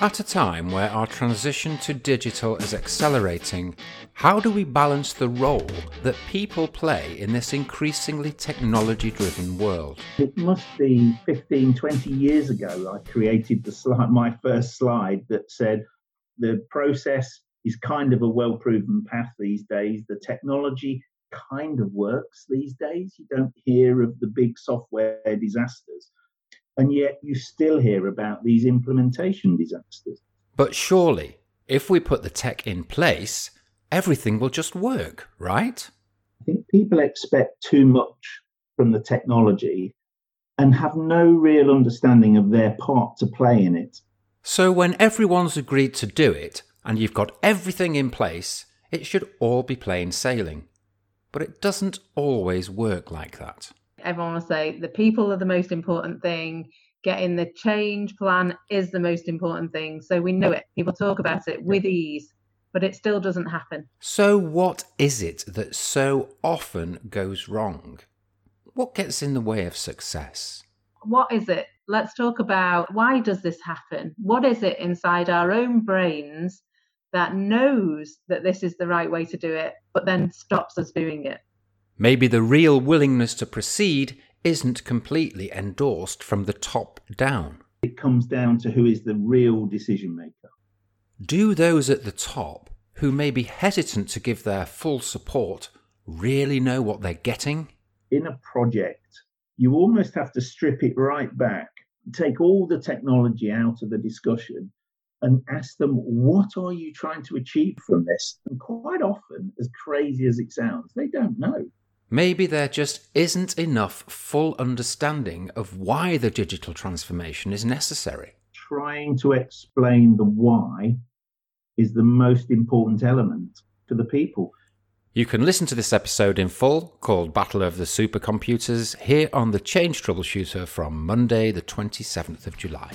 At a time where our transition to digital is accelerating, how do we balance the role that people play in this increasingly technology driven world? It must be 15, 20 years ago I created the my first slide that said the process is kind of a well proven path these days. The technology kind of works these days. You don't hear of the big software disasters and yet you still hear about these implementation disasters. But surely, if we put the tech in place, everything will just work, right? I think people expect too much from the technology and have no real understanding of their part to play in it. So, when everyone's agreed to do it and you've got everything in place, it should all be plain sailing. But it doesn't always work like that. Everyone will say the people are the most important thing. Getting the change plan is the most important thing. So we know it. People talk about it with ease, but it still doesn't happen. So, what is it that so often goes wrong? What gets in the way of success? What is it? Let's talk about why does this happen? What is it inside our own brains that knows that this is the right way to do it, but then stops us doing it? Maybe the real willingness to proceed isn't completely endorsed from the top down. It comes down to who is the real decision maker. Do those at the top, who may be hesitant to give their full support, really know what they're getting? In a project, you almost have to strip it right back, take all the technology out of the discussion, and ask them, what are you trying to achieve from this? And quite often, as crazy as it sounds, they don't know. Maybe there just isn't enough full understanding of why the digital transformation is necessary. Trying to explain the why is the most important element to the people. You can listen to this episode in full, called Battle of the Supercomputers, here on the Change Troubleshooter from Monday, the 27th of July.